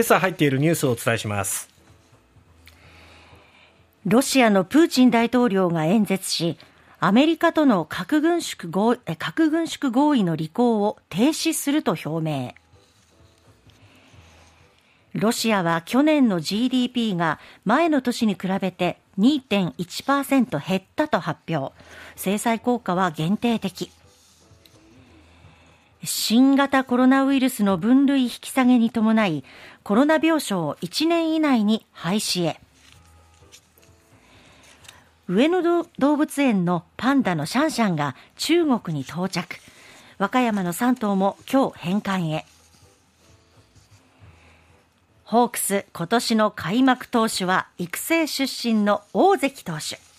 今朝入っているニュースをお伝えします。ロシアのプーチン大統領が演説しアメリカとの核軍縮合核軍縮合意の履行を停止すると表明。ロシアは去年の GDP が前の年に比べて2.1%減ったと発表。制裁効果は限定的。新型コロナウイルスの分類引き下げに伴いコロナ病床を1年以内に廃止へ。上野動物園のパンダのシャンシャンが中国に到着。和歌山の3頭も今日返還へ。ホークス今年の開幕投手は育成出身の大関投手。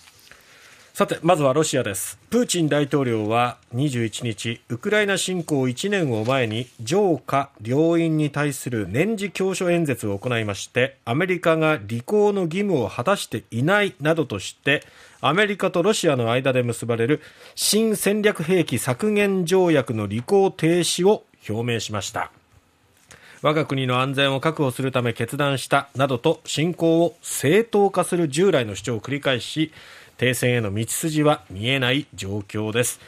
さてまずはロシアです。プーチン大統領は21日ウクライナ侵攻1年を前に上下両院に対する年次教書演説を行いましてアメリカが履行の義務を果たしていないなどとしてアメリカとロシアの間で結ばれる新戦略兵器削減条約の履行停止を表明しました。我が国の安全を確保するため決断したなどと侵攻を正当化する従来の主張を繰り返し停戦への道筋は見えない状況です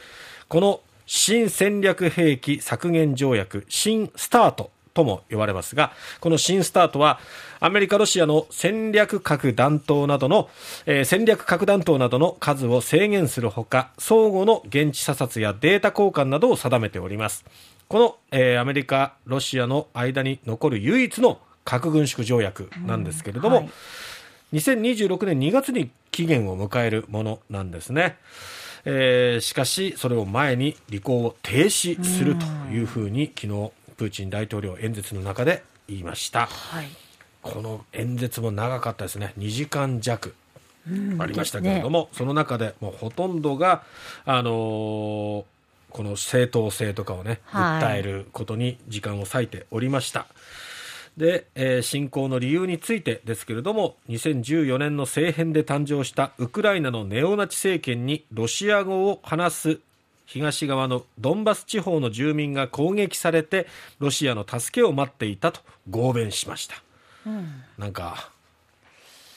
この新戦略兵器削減条約新スタートとも呼ばれますが、この新スタートは、アメリカ、ロシアの戦略核弾頭などの、えー、戦略核弾頭などの数を制限するほか、相互の現地査察やデータ交換などを定めております。この、えー、アメリカ、ロシアの間に残る唯一の核軍縮条約なんですけれども、うんはい2026年2月に期限を迎えるものなんですね。えー、しかし、それを前に履行を停止するというふうに、昨日、プーチン大統領演説の中で言いました。はい、この演説も長かったですね。2時間弱。ありましたけれども、ね、その中でもうほとんどが、あのー、この正当性とかをね、訴えることに時間を割いておりました。で、えー、侵攻の理由についてですけれども2014年の政変で誕生したウクライナのネオナチ政権にロシア語を話す東側のドンバス地方の住民が攻撃されてロシアの助けを待っていたと合弁しました、うん、なんか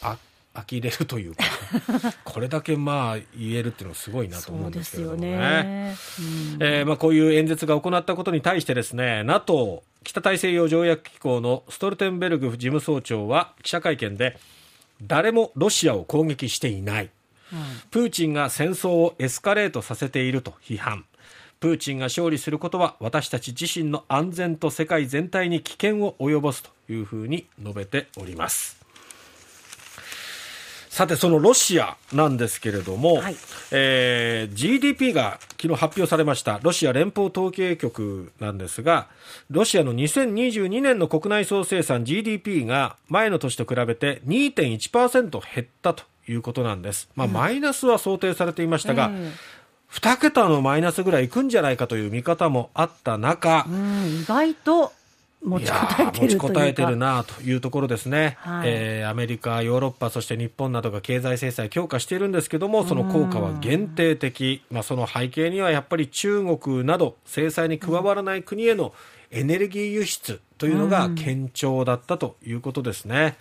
あ呆れるというか これだけまあ言えるっていうのはすごいなと思うんですけどね。ね、うん、えー、まあ、こういう演説が行ったことに対してですね NATO 北大西洋条約機構のストルテンベルグ事務総長は記者会見で誰もロシアを攻撃していない、うん、プーチンが戦争をエスカレートさせていると批判。プーチンが勝利することは私たち自身の安全と世界全体に危険を及ぼすというふうに述べておりますさて、そのロシアなんですけれども、はい、えー、GDP が昨日発表されました。ロシア連邦統計局なんですが、ロシアの2022年の国内総生産 GDP が前の年と比べて2.1%減ったということなんです。まあ、マイナスは想定されていましたが、うん。2桁のマイナスぐらいいくんじゃないかという見方もあった中、うん、意外と持ちこたえてる持ちこたえてるなというところですね、はい、えー、アメリカ、ヨーロッパ、そして日本などが経済制裁強化しているんですけども、その効果は限定的、まあ、その背景にはやっぱり中国など、制裁に加わらない国へのエネルギー輸出というのが堅調だったということですね。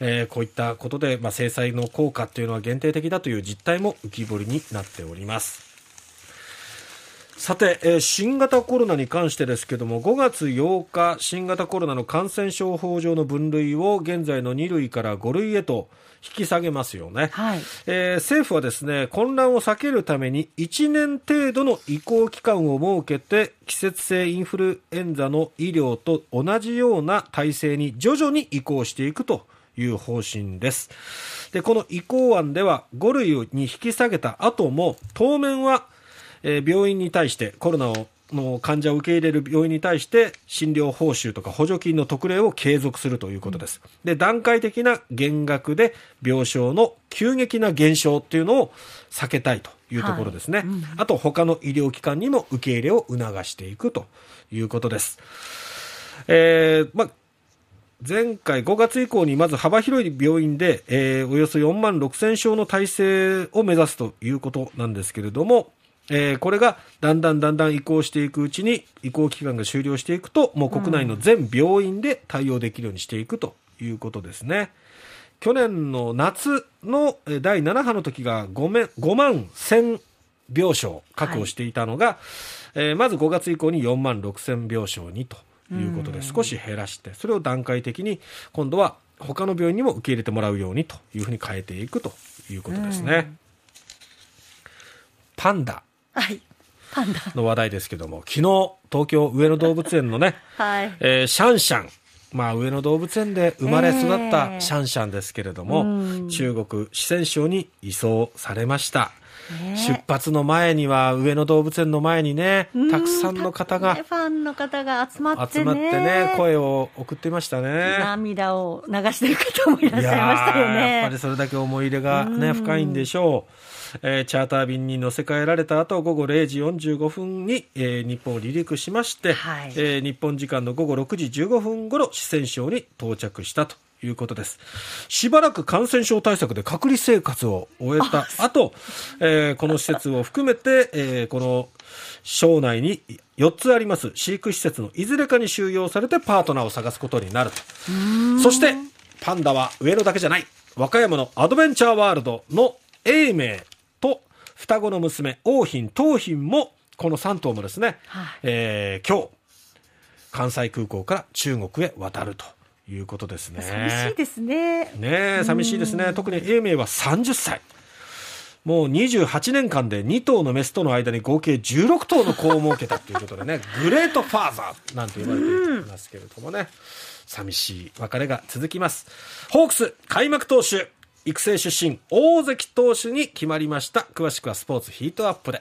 えー、こういったことで、まあ、制裁の効果というのは限定的だという実態も浮き彫りになっております。さて、えー、新型コロナに関してですけども5月8日新型コロナの感染症法上の分類を現在の2類から5類へと引き下げますよね、はい、えー、政府はですね混乱を避けるために1年程度の移行期間を設けて季節性インフルエンザの医療と同じような体制に徐々に移行していくという方針です。でこの移行案では5類に引き下げた後も当面はえー、病院に対してコロナをの患者を受け入れる病院に対して診療報酬とか補助金の特例を継続するということです。で、段階的な減額で病床の急激な減少っていうのを避けたいというところですね。はいうん、あと他の医療機関にも受け入れを促していくということです。えー、ま前回5月以降にまず幅広い病院で、えー、およそ4万6000床の体制を目指すということなんですけれども、えーこれがだんだんだんだん移行していくうちに移行期間が終了していくともう国内の全病院で対応できるようにしていくということですね。去年の夏のえー第7波の時が 5, め5万1000病床確保していたのが、えーまず5月以降に4万6000病床にということで少し減らしてそれを段階的に今度は他の病院にも受け入れてもらうようにというふうに変えていくということですね。パンダはい。パンダ。の話題ですけども昨日東京上野動物園のね、はい。えーシャンシャンまあ、上野動物園で生まれ育っえたえシャンシャンですけれども、うん中国四川省に移送されました。ね出発の前には上野動物園の前にねうんたくさんの方がねファンの方が集まってね。集まってね声を送っていましたね。涙を流してる方もいらっしゃいましたよいやっぱねり。それだけ思い入れがねうん深いんでしょう。えーチャーター便に乗せ替えられた後午後0時45分に、えー日本を離陸しまして、はい。えー日本時間の午後6時15分頃四川省に到着したということです。しばらく感染症対策で隔離生活を終えた後、えーこの施設を含めて、えーこの省内に4つあります飼育施設のいずれかに収容されてパートナーを探すことになると。そしてパンダは上野だけじゃない和歌山のアドベンチャーワールドの永明と双子の娘桜浜桃浜もこの3頭もですね、はい。えー今日関西空港から中国へ渡るということですね。寂しいですね。ねえ寂しいですね。特に永明は30歳。もう28年間で2頭のメスとの間に合計16頭の子を設けたということでね グレートファーザーなんて呼ばれていますけれどもね。寂しい別れが続きます。ホークス開幕投手育成出身大関投手に決まりました。詳しくはスポーツヒートアップで。